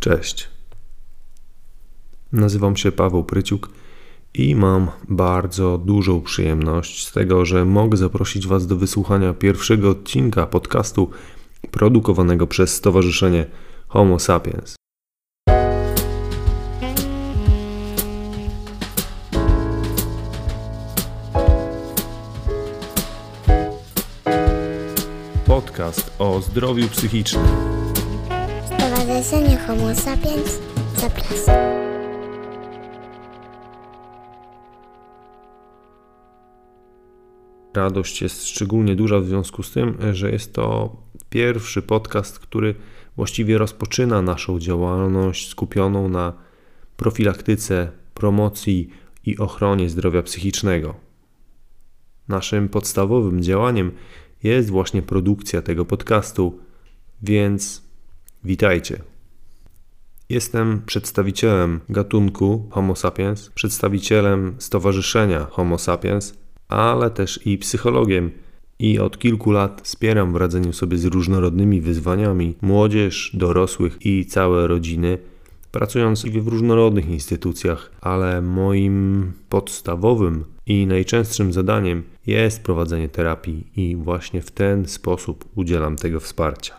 Cześć. Nazywam się Paweł Pryciuk i mam bardzo dużą przyjemność z tego, że mogę zaprosić Was do wysłuchania pierwszego odcinka podcastu produkowanego przez Stowarzyszenie Homo Sapiens. Podcast o zdrowiu psychicznym. Stowarzyszenie Homo Sapiens zaprasza. Radość jest szczególnie duża w związku z tym, że jest to pierwszy podcast, który właściwie rozpoczyna naszą działalność skupioną na profilaktyce, promocji i ochronie zdrowia psychicznego. Naszym podstawowym działaniem jest właśnie produkcja tego podcastu, więc witajcie. Jestem przedstawicielem gatunku Homo sapiens, przedstawicielem stowarzyszenia Homo sapiens, ale też i psychologiem. I od kilku lat wspieram w radzeniu sobie z różnorodnymi wyzwaniami młodzież, dorosłych i całe rodziny, pracując w różnorodnych instytucjach, ale moim podstawowym i najczęstszym zadaniem jest prowadzenie terapii, i właśnie w ten sposób udzielam tego wsparcia.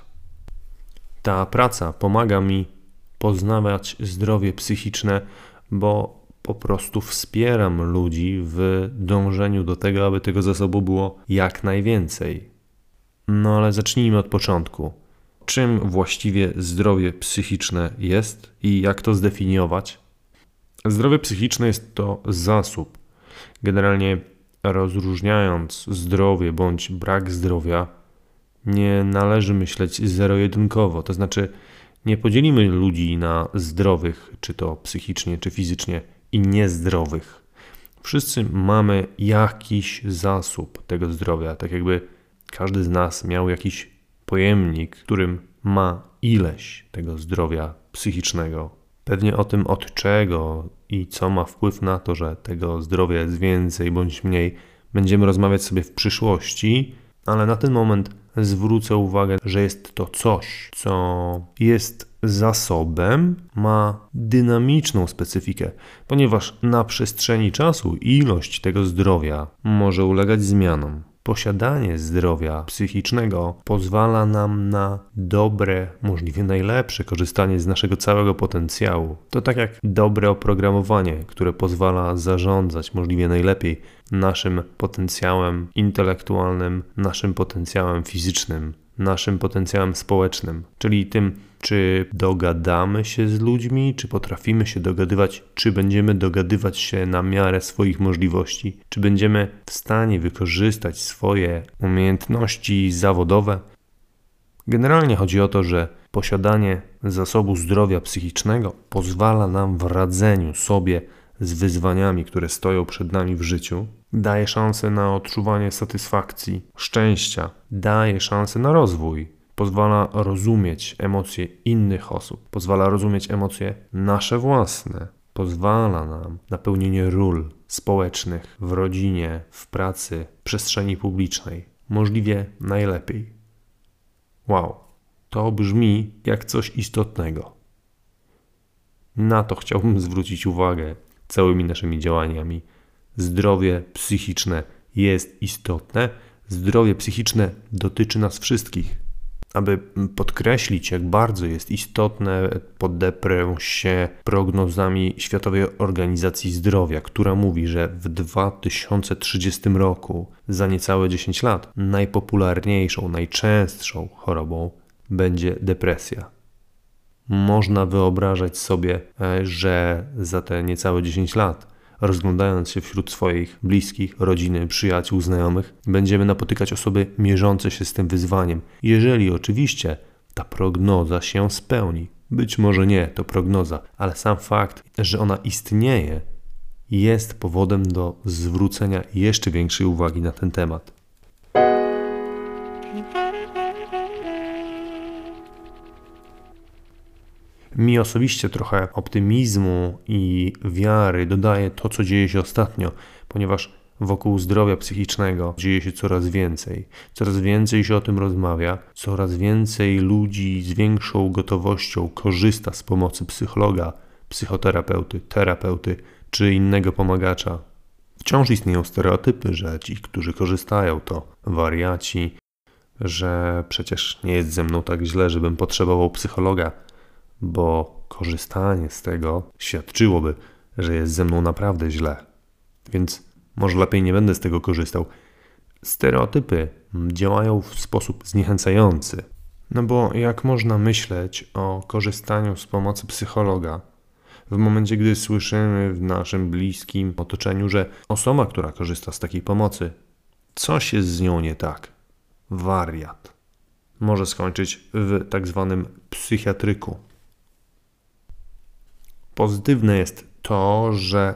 Ta praca pomaga mi poznawać zdrowie psychiczne, bo po prostu wspieram ludzi w dążeniu do tego, aby tego zasobu było jak najwięcej. No ale zacznijmy od początku. Czym właściwie zdrowie psychiczne jest i jak to zdefiniować? Zdrowie psychiczne jest to zasób. Generalnie rozróżniając zdrowie bądź brak zdrowia, nie należy myśleć zero-jedynkowo, to znaczy nie podzielimy ludzi na zdrowych, czy to psychicznie, czy fizycznie, i niezdrowych. Wszyscy mamy jakiś zasób tego zdrowia, tak jakby każdy z nas miał jakiś pojemnik, którym ma ileś tego zdrowia psychicznego. Pewnie o tym, od czego i co ma wpływ na to, że tego zdrowia jest więcej bądź mniej, będziemy rozmawiać sobie w przyszłości, ale na ten moment zwrócę uwagę, że jest to coś, co jest zasobem, ma dynamiczną specyfikę, ponieważ na przestrzeni czasu ilość tego zdrowia może ulegać zmianom. Posiadanie zdrowia psychicznego pozwala nam na dobre, możliwie najlepsze korzystanie z naszego całego potencjału. To tak jak dobre oprogramowanie, które pozwala zarządzać możliwie najlepiej naszym potencjałem intelektualnym, naszym potencjałem fizycznym, naszym potencjałem społecznym, czyli tym, czy dogadamy się z ludźmi, czy potrafimy się dogadywać, czy będziemy dogadywać się na miarę swoich możliwości, czy będziemy w stanie wykorzystać swoje umiejętności zawodowe. Generalnie chodzi o to, że posiadanie zasobu zdrowia psychicznego pozwala nam w radzeniu sobie z wyzwaniami, które stoją przed nami w życiu, daje szansę na odczuwanie satysfakcji, szczęścia, daje szansę na rozwój, pozwala rozumieć emocje innych osób, pozwala rozumieć emocje nasze własne, pozwala nam na pełnienie ról społecznych w rodzinie, w pracy, w przestrzeni publicznej, możliwie najlepiej. Wow, to brzmi jak coś istotnego. Na to chciałbym zwrócić uwagę całymi naszymi działaniami. Zdrowie psychiczne jest istotne. Zdrowie psychiczne dotyczy nas wszystkich. Aby podkreślić, jak bardzo jest istotne, podeprę się prognozami Światowej Organizacji Zdrowia, która mówi, że w 2030 roku, za niecałe 10 lat, najpopularniejszą, najczęstszą chorobą będzie depresja. Można wyobrażać sobie, e, że za te niecałe 10 lat, rozglądając się wśród swoich bliskich, rodziny, przyjaciół, znajomych, będziemy napotykać osoby mierzące się z tym wyzwaniem, jeżeli oczywiście ta prognoza się spełni. Być może nie, to prognoza, ale sam fakt, że ona istnieje, jest powodem do zwrócenia jeszcze większej uwagi na ten temat. Mi osobiście trochę optymizmu i wiary dodaje to, co dzieje się ostatnio, ponieważ wokół zdrowia psychicznego dzieje się coraz więcej. Coraz więcej się o tym rozmawia, coraz więcej ludzi z większą gotowością korzysta z pomocy psychologa, psychoterapeuty, terapeuty czy innego pomagacza. Wciąż istnieją stereotypy, że ci, którzy korzystają, to wariaci, że przecież nie jest ze mną tak źle, żebym potrzebował psychologa, bo korzystanie z tego świadczyłoby, że jest ze mną naprawdę źle. Więc może lepiej nie będę z tego korzystał. Stereotypy działają w sposób zniechęcający. No bo jak można myśleć o korzystaniu z pomocy psychologa w momencie, gdy słyszymy w naszym bliskim otoczeniu, że osoba, która korzysta z takiej pomocy, coś jest z nią nie tak. Wariat. Może skończyć w tak zwanym psychiatryku. Pozytywne jest to, że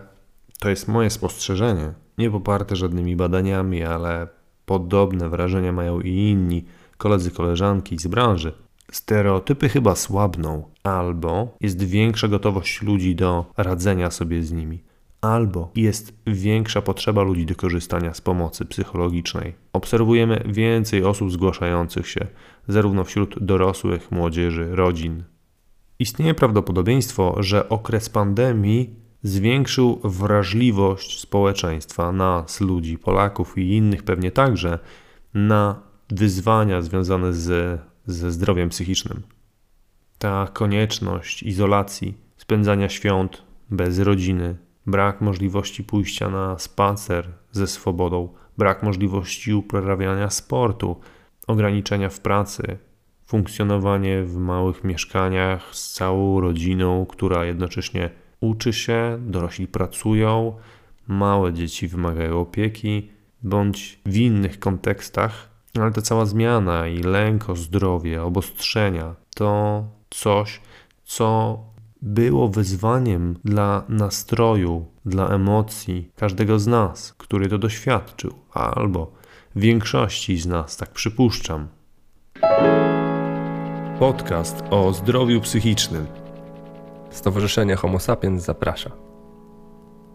to jest moje spostrzeżenie, nie poparte żadnymi badaniami, ale podobne wrażenia mają i inni koledzy, koleżanki z branży. Stereotypy chyba słabną, albo jest większa gotowość ludzi do radzenia sobie z nimi, albo jest większa potrzeba ludzi do korzystania z pomocy psychologicznej. Obserwujemy więcej osób zgłaszających się, zarówno wśród dorosłych, młodzieży, rodzin. Istnieje prawdopodobieństwo, że okres pandemii zwiększył wrażliwość społeczeństwa, nas, ludzi, Polaków i innych pewnie także, na wyzwania związane z, ze zdrowiem psychicznym. Ta konieczność izolacji, spędzania świąt bez rodziny, brak możliwości pójścia na spacer ze swobodą, brak możliwości uprawiania sportu, ograniczenia w pracy, funkcjonowanie w małych mieszkaniach z całą rodziną, która jednocześnie uczy się, dorośli pracują, małe dzieci wymagają opieki, bądź w innych kontekstach, ale ta cała zmiana i lęk o zdrowie, obostrzenia to coś, co było wyzwaniem dla nastroju, dla emocji każdego z nas, który to doświadczył, albo większości z nas, tak przypuszczam. Podcast o zdrowiu psychicznym Stowarzyszenie Homo Sapiens zaprasza.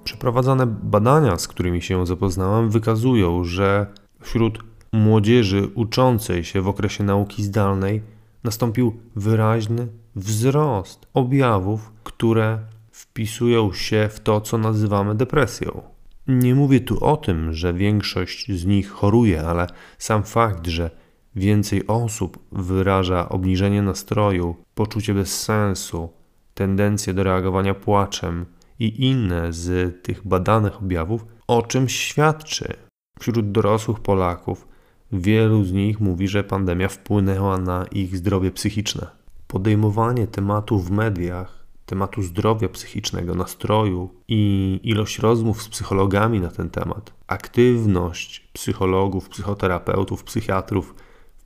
Przeprowadzane badania, z którymi się zapoznałem, wykazują, że wśród młodzieży uczącej się w okresie nauki zdalnej nastąpił wyraźny wzrost objawów, które wpisują się w to, co nazywamy depresją. Nie mówię tu o tym, że większość z nich choruje, ale sam fakt, że więcej osób wyraża obniżenie nastroju, poczucie bezsensu, tendencje do reagowania płaczem i inne z tych badanych objawów, o czym świadczy. Wśród dorosłych Polaków wielu z nich mówi, że pandemia wpłynęła na ich zdrowie psychiczne. Podejmowanie tematu w mediach, tematu zdrowia psychicznego, nastroju i ilość rozmów z psychologami na ten temat, aktywność psychologów, psychoterapeutów, psychiatrów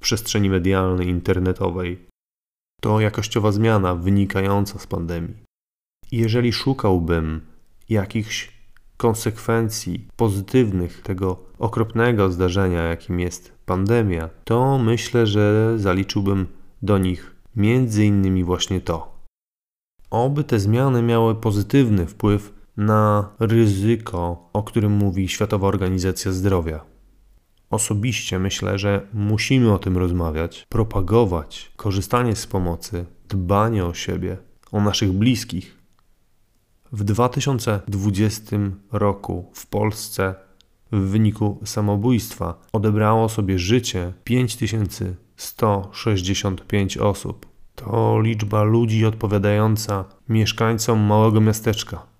przestrzeni medialnej, internetowej to jakościowa zmiana wynikająca z pandemii. Jeżeli szukałbym jakichś konsekwencji pozytywnych tego okropnego zdarzenia, jakim jest pandemia, to myślę, że zaliczyłbym do nich między innymi właśnie to. Oby te zmiany miały pozytywny wpływ na ryzyko, o którym mówi Światowa Organizacja Zdrowia. Osobiście myślę, że musimy o tym rozmawiać, propagować korzystanie z pomocy, dbanie o siebie, o naszych bliskich. W 2020 roku w Polsce w wyniku samobójstwa odebrało sobie życie 5165 osób. To liczba ludzi odpowiadająca mieszkańcom małego miasteczka.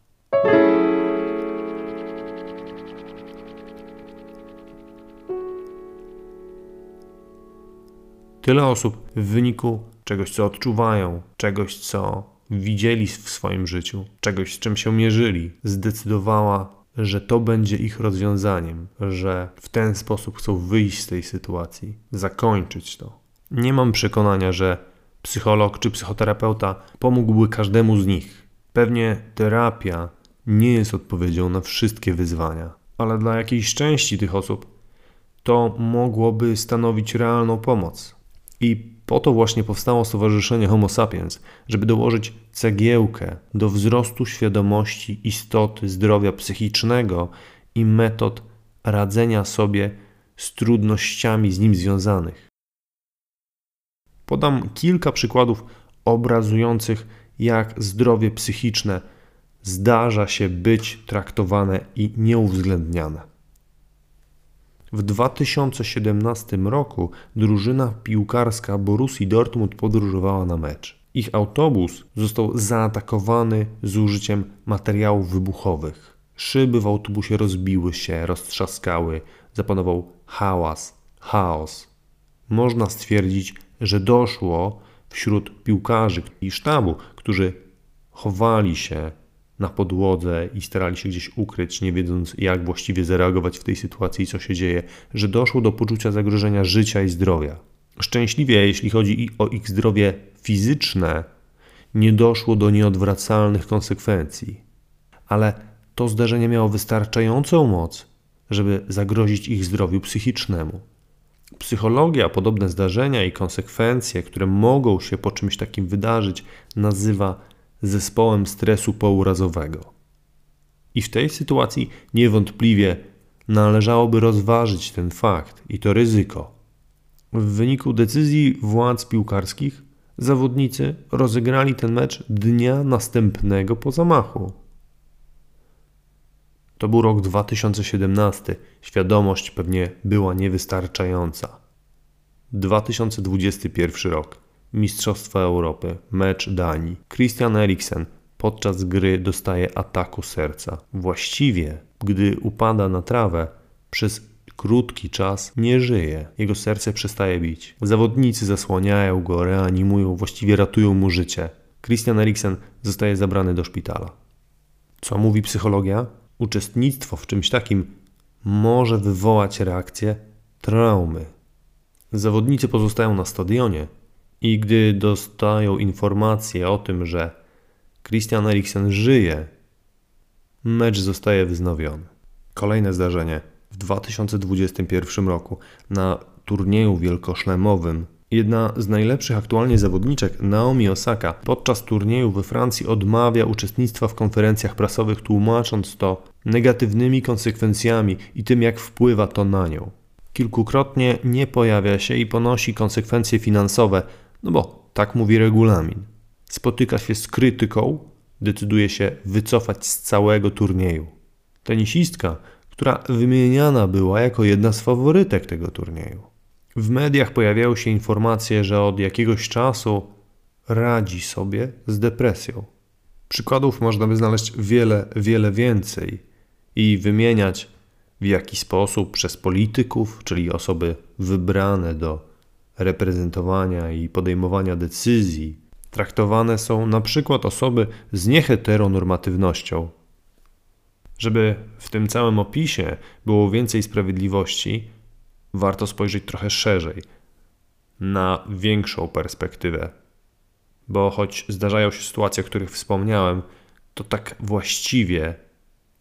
Tyle osób w wyniku czegoś, co odczuwają, czegoś, co widzieli w swoim życiu, czegoś, z czym się mierzyli, zdecydowała, że to będzie ich rozwiązaniem, że w ten sposób chcą wyjść z tej sytuacji, zakończyć to. Nie mam przekonania, że psycholog czy psychoterapeuta pomógłby każdemu z nich. Pewnie terapia nie jest odpowiedzią na wszystkie wyzwania, ale dla jakiejś części tych osób to mogłoby stanowić realną pomoc. I po to właśnie powstało Stowarzyszenie Homo Sapiens, żeby dołożyć cegiełkę do wzrostu świadomości istoty zdrowia psychicznego i metod radzenia sobie z trudnościami z nim związanych. Podam kilka przykładów obrazujących, jak zdrowie psychiczne zdarza się być traktowane i nieuwzględniane. W 2017 roku drużyna piłkarska Borussii Dortmund podróżowała na mecz. Ich autobus został zaatakowany z użyciem materiałów wybuchowych. Szyby w autobusie rozbiły się, roztrzaskały, zapanował hałas, chaos. Można stwierdzić, że doszło wśród piłkarzy i sztabu, którzy chowali się na podłodze i starali się gdzieś ukryć, nie wiedząc jak właściwie zareagować w tej sytuacji i co się dzieje, że doszło do poczucia zagrożenia życia i zdrowia. Szczęśliwie, jeśli chodzi o ich zdrowie fizyczne, nie doszło do nieodwracalnych konsekwencji. Ale to zdarzenie miało wystarczającą moc, żeby zagrozić ich zdrowiu psychicznemu. Psychologia podobne zdarzenia i konsekwencje, które mogą się po czymś takim wydarzyć, nazywa zespołem stresu pourazowego. I w tej sytuacji niewątpliwie należałoby rozważyć ten fakt i to ryzyko. W wyniku decyzji władz piłkarskich zawodnicy rozegrali ten mecz dnia następnego po zamachu. To był rok 2017. Świadomość pewnie była niewystarczająca. 2021 rok. Mistrzostwa Europy, mecz Danii. Christian Eriksen podczas gry dostaje ataku serca. Właściwie, gdy upada na trawę, przez krótki czas nie żyje. Jego serce przestaje bić. Zawodnicy zasłaniają go, reanimują, właściwie ratują mu życie. Christian Eriksen zostaje zabrany do szpitala. Co mówi psychologia? Uczestnictwo w czymś takim może wywołać reakcję traumy. Zawodnicy pozostają na stadionie i gdy dostają informację o tym, że Christian Eriksen żyje, mecz zostaje wznowiony. Kolejne zdarzenie. W 2021 roku na turnieju wielkoszlemowym jedna z najlepszych aktualnie zawodniczek, Naomi Osaka, podczas turnieju we Francji odmawia uczestnictwa w konferencjach prasowych, tłumacząc to negatywnymi konsekwencjami i tym, jak wpływa to na nią. Kilkukrotnie nie pojawia się i ponosi konsekwencje finansowe, no bo tak mówi regulamin. Spotyka się z krytyką, decyduje się wycofać z całego turnieju. Tenisistka, która wymieniana była jako jedna z faworytek tego turnieju. W mediach pojawiały się informacje, że od jakiegoś czasu radzi sobie z depresją. Przykładów można by znaleźć wiele, wiele więcej i wymieniać w jaki sposób przez polityków, czyli osoby wybrane do reprezentowania i podejmowania decyzji, traktowane są na przykład osoby z nieheteronormatywnością. Żeby w tym całym opisie było więcej sprawiedliwości, warto spojrzeć trochę szerzej, na większą perspektywę. Bo choć zdarzają się sytuacje, o których wspomniałem, to tak właściwie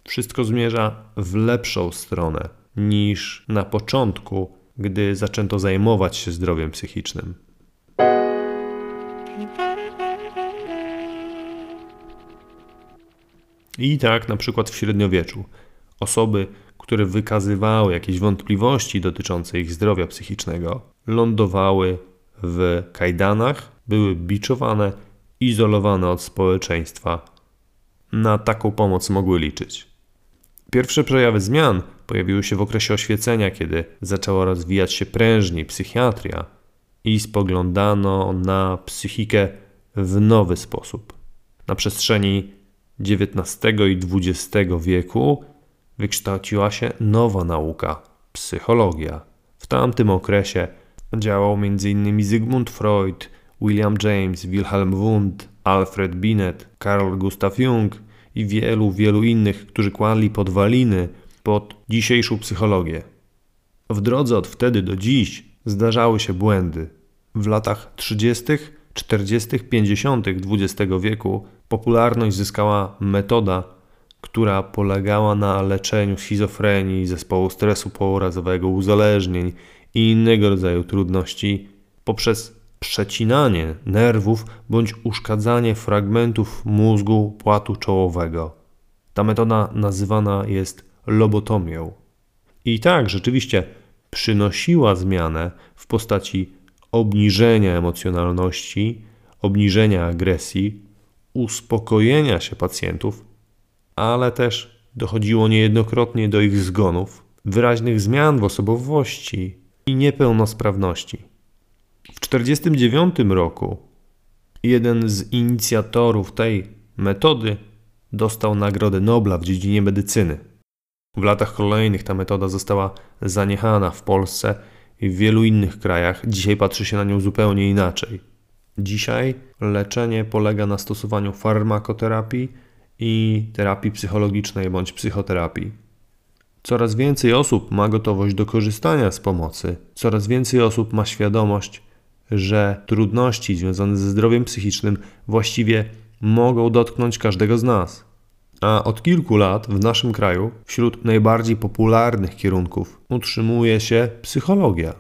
wszystko zmierza w lepszą stronę niż na początku, gdy zaczęto zajmować się zdrowiem psychicznym. I tak na przykład w średniowieczu osoby, które wykazywały jakieś wątpliwości dotyczące ich zdrowia psychicznego, lądowały w kajdanach, były biczowane, izolowane od społeczeństwa. Na taką pomoc mogły liczyć. Pierwsze przejawy zmian pojawiły się w okresie oświecenia, kiedy zaczęła rozwijać się prężniej psychiatria i spoglądano na psychikę w nowy sposób. Na przestrzeni XIX i XX wieku wykształciła się nowa nauka psychologia. W tamtym okresie działał m.in. Zygmunt Freud, William James, Wilhelm Wundt, Alfred Binet, Carl Gustav Jung i wielu, wielu innych, którzy kładli podwaliny pod dzisiejszą psychologię. W drodze od wtedy do dziś zdarzały się błędy. W latach 30., 40., 50. XX wieku popularność zyskała metoda, która polegała na leczeniu schizofrenii, zespołu stresu pourazowego, uzależnień i innego rodzaju trudności poprzez przecinanie nerwów bądź uszkadzanie fragmentów mózgu płatu czołowego. Ta metoda nazywana jest lobotomią. I tak, rzeczywiście przynosiła zmianę w postaci obniżenia emocjonalności, obniżenia agresji, uspokojenia się pacjentów, ale też dochodziło niejednokrotnie do ich zgonów, wyraźnych zmian w osobowości i niepełnosprawności. W 1949 roku jeden z inicjatorów tej metody dostał Nagrodę Nobla w dziedzinie medycyny. W latach kolejnych ta metoda została zaniechana w Polsce i w wielu innych krajach. Dzisiaj patrzy się na nią zupełnie inaczej. Dzisiaj leczenie polega na stosowaniu farmakoterapii i terapii psychologicznej bądź psychoterapii. Coraz więcej osób ma gotowość do korzystania z pomocy, coraz więcej osób ma świadomość, że trudności związane ze zdrowiem psychicznym właściwie mogą dotknąć każdego z nas. A od kilku lat w naszym kraju wśród najbardziej popularnych kierunków utrzymuje się psychologia.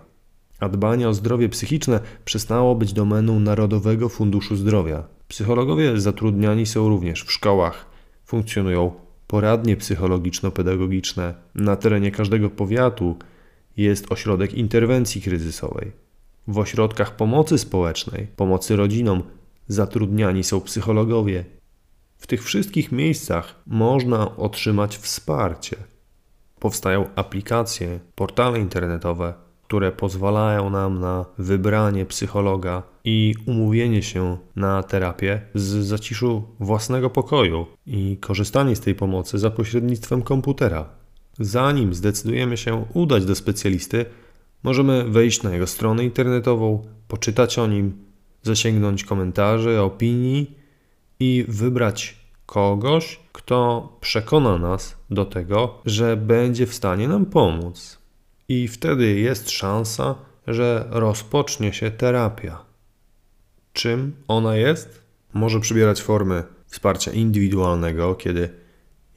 A dbanie o zdrowie psychiczne przestało być domeną Narodowego Funduszu Zdrowia. Psychologowie zatrudniani są również w szkołach. Funkcjonują poradnie psychologiczno-pedagogiczne. Na terenie każdego powiatu jest ośrodek interwencji kryzysowej. W ośrodkach pomocy społecznej, pomocy rodzinom zatrudniani są psychologowie. W tych wszystkich miejscach można otrzymać wsparcie. Powstają aplikacje, portale internetowe, które pozwalają nam na wybranie psychologa i umówienie się na terapię z zaciszu własnego pokoju i korzystanie z tej pomocy za pośrednictwem komputera. Zanim zdecydujemy się udać do specjalisty, możemy wejść na jego stronę internetową, poczytać o nim, zasięgnąć komentarzy, opinii i wybrać kogoś, kto przekona nas do tego, że będzie w stanie nam pomóc. I wtedy jest szansa, że rozpocznie się terapia. Czym ona jest? Może przybierać formy wsparcia indywidualnego, kiedy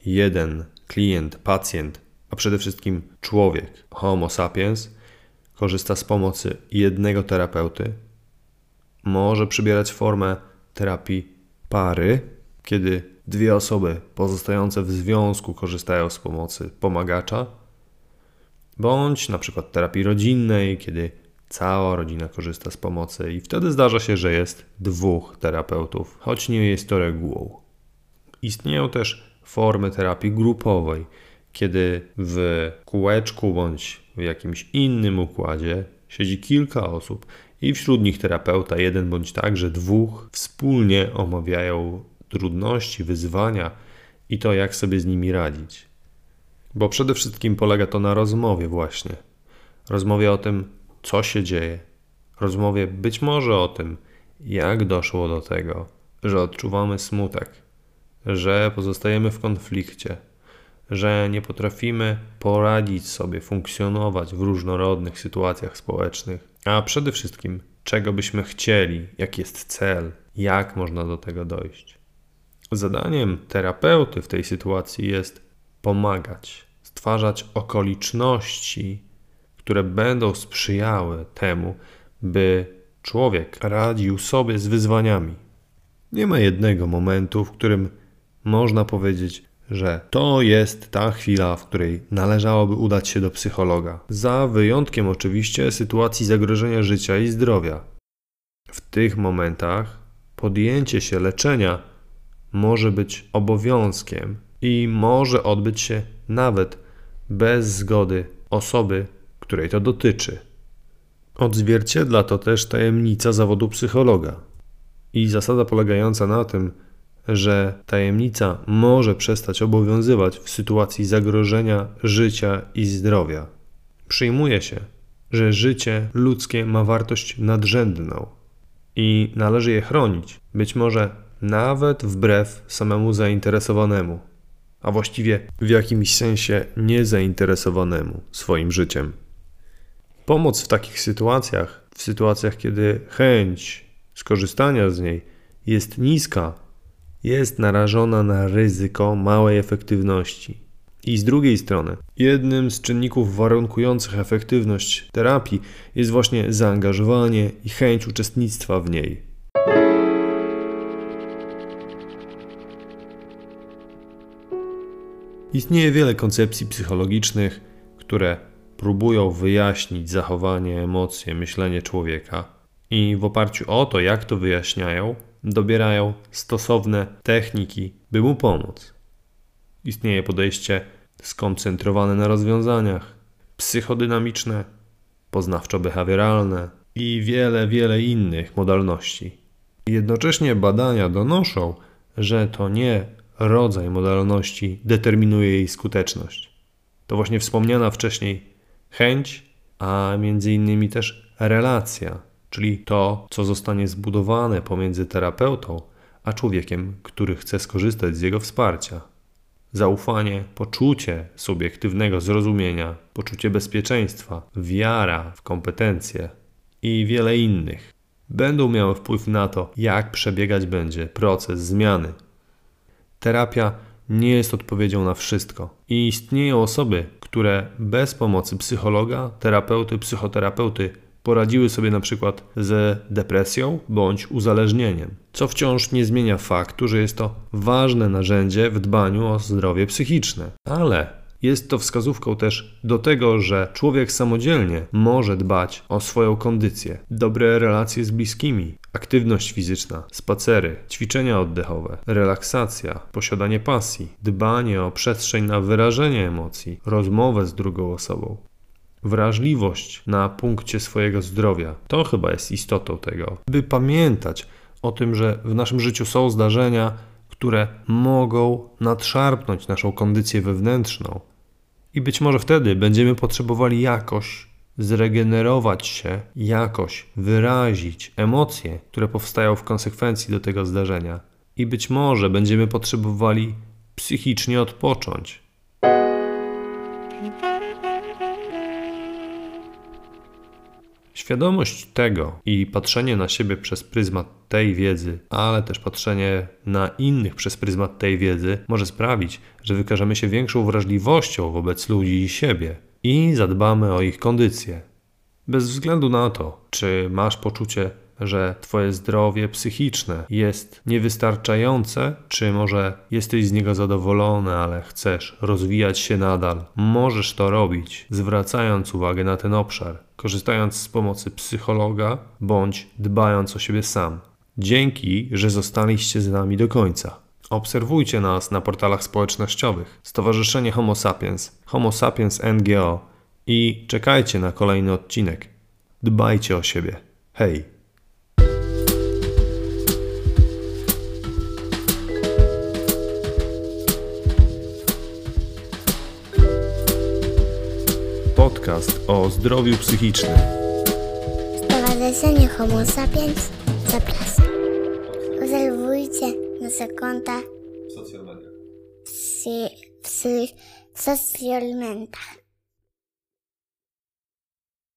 jeden klient, pacjent, a przede wszystkim człowiek, Homo sapiens, korzysta z pomocy jednego terapeuty. Może przybierać formę terapii pary, kiedy dwie osoby pozostające w związku korzystają z pomocy pomagacza bądź na przykład terapii rodzinnej, kiedy cała rodzina korzysta z pomocy i wtedy zdarza się, że jest dwóch terapeutów, choć nie jest to regułą. Istnieją też formy terapii grupowej, kiedy w kółeczku bądź w jakimś innym układzie siedzi kilka osób i wśród nich terapeuta, jeden bądź także dwóch, wspólnie omawiają trudności, wyzwania i to, jak sobie z nimi radzić. Bo przede wszystkim polega to na rozmowie, właśnie. Rozmowie o tym, co się dzieje. Rozmowie być może o tym, jak doszło do tego, że odczuwamy smutek, że pozostajemy w konflikcie, że nie potrafimy poradzić sobie, funkcjonować w różnorodnych sytuacjach społecznych, a przede wszystkim, czego byśmy chcieli, jaki jest cel, jak można do tego dojść. Zadaniem terapeuty w tej sytuacji jest pomagać, stwarzać okoliczności, które będą sprzyjały temu, by człowiek radził sobie z wyzwaniami. Nie ma jednego momentu, w którym można powiedzieć, że to jest ta chwila, w której należałoby udać się do psychologa. Za wyjątkiem oczywiście sytuacji zagrożenia życia i zdrowia. W tych momentach podjęcie się leczenia może być obowiązkiem i może odbyć się nawet bez zgody osoby, której to dotyczy. Odzwierciedla to też tajemnica zawodu psychologa i zasada polegająca na tym, że tajemnica może przestać obowiązywać w sytuacji zagrożenia życia i zdrowia. Przyjmuje się, że życie ludzkie ma wartość nadrzędną i należy je chronić, być może nawet wbrew samemu zainteresowanemu, a właściwie w jakimś sensie niezainteresowanemu swoim życiem. Pomoc w takich sytuacjach, w sytuacjach, kiedy chęć skorzystania z niej jest niska, jest narażona na ryzyko małej efektywności. I z drugiej strony, jednym z czynników warunkujących efektywność terapii jest właśnie zaangażowanie i chęć uczestnictwa w niej. Istnieje wiele koncepcji psychologicznych, które próbują wyjaśnić zachowanie, emocje, myślenie człowieka i w oparciu o to, jak to wyjaśniają, dobierają stosowne techniki, by mu pomóc. Istnieje podejście skoncentrowane na rozwiązaniach, psychodynamiczne, poznawczo-behawioralne i wiele, wiele innych modalności. Jednocześnie badania donoszą, że to nie rodzaj modalności determinuje jej skuteczność. To właśnie wspomniana wcześniej chęć, a między innymi też relacja, czyli to, co zostanie zbudowane pomiędzy terapeutą a człowiekiem, który chce skorzystać z jego wsparcia. Zaufanie, poczucie subiektywnego zrozumienia, poczucie bezpieczeństwa, wiara w kompetencje i wiele innych będą miały wpływ na to, jak przebiegać będzie proces zmiany. Terapia nie jest odpowiedzią na wszystko i istnieją osoby, które bez pomocy psychologa, terapeuty, psychoterapeuty poradziły sobie na przykład z depresją bądź uzależnieniem, co wciąż nie zmienia faktu, że jest to ważne narzędzie w dbaniu o zdrowie psychiczne. Ale jest to wskazówką też do tego, że człowiek samodzielnie może dbać o swoją kondycję, dobre relacje z bliskimi, aktywność fizyczna, spacery, ćwiczenia oddechowe, relaksacja, posiadanie pasji, dbanie o przestrzeń na wyrażenie emocji, rozmowę z drugą osobą wrażliwość na punkcie swojego zdrowia. To chyba jest istotą tego, by pamiętać o tym, że w naszym życiu są zdarzenia, które mogą nadszarpnąć naszą kondycję wewnętrzną. I być może wtedy będziemy potrzebowali jakoś zregenerować się, jakoś wyrazić emocje, które powstają w konsekwencji do tego zdarzenia. I być może będziemy potrzebowali psychicznie odpocząć. Świadomość tego i patrzenie na siebie przez pryzmat tej wiedzy, ale też patrzenie na innych przez pryzmat tej wiedzy może sprawić, że wykażemy się większą wrażliwością wobec ludzi i siebie i zadbamy o ich kondycję. Bez względu na to, czy masz poczucie że Twoje zdrowie psychiczne jest niewystarczające, czy może jesteś z niego zadowolony, ale chcesz rozwijać się nadal, możesz to robić, zwracając uwagę na ten obszar, korzystając z pomocy psychologa bądź dbając o siebie sam. Dzięki, że zostaliście z nami do końca. Obserwujcie nas na portalach społecznościowych Stowarzyszenie Homo Sapiens, Homo Sapiens NGO i czekajcie na kolejny odcinek. Dbajcie o siebie. Hej! Podcast o zdrowiu psychicznym. Stowarzyszenie Homo Sapiens zaprasza. Obserwujcie nasze konta w mediach. Mediach.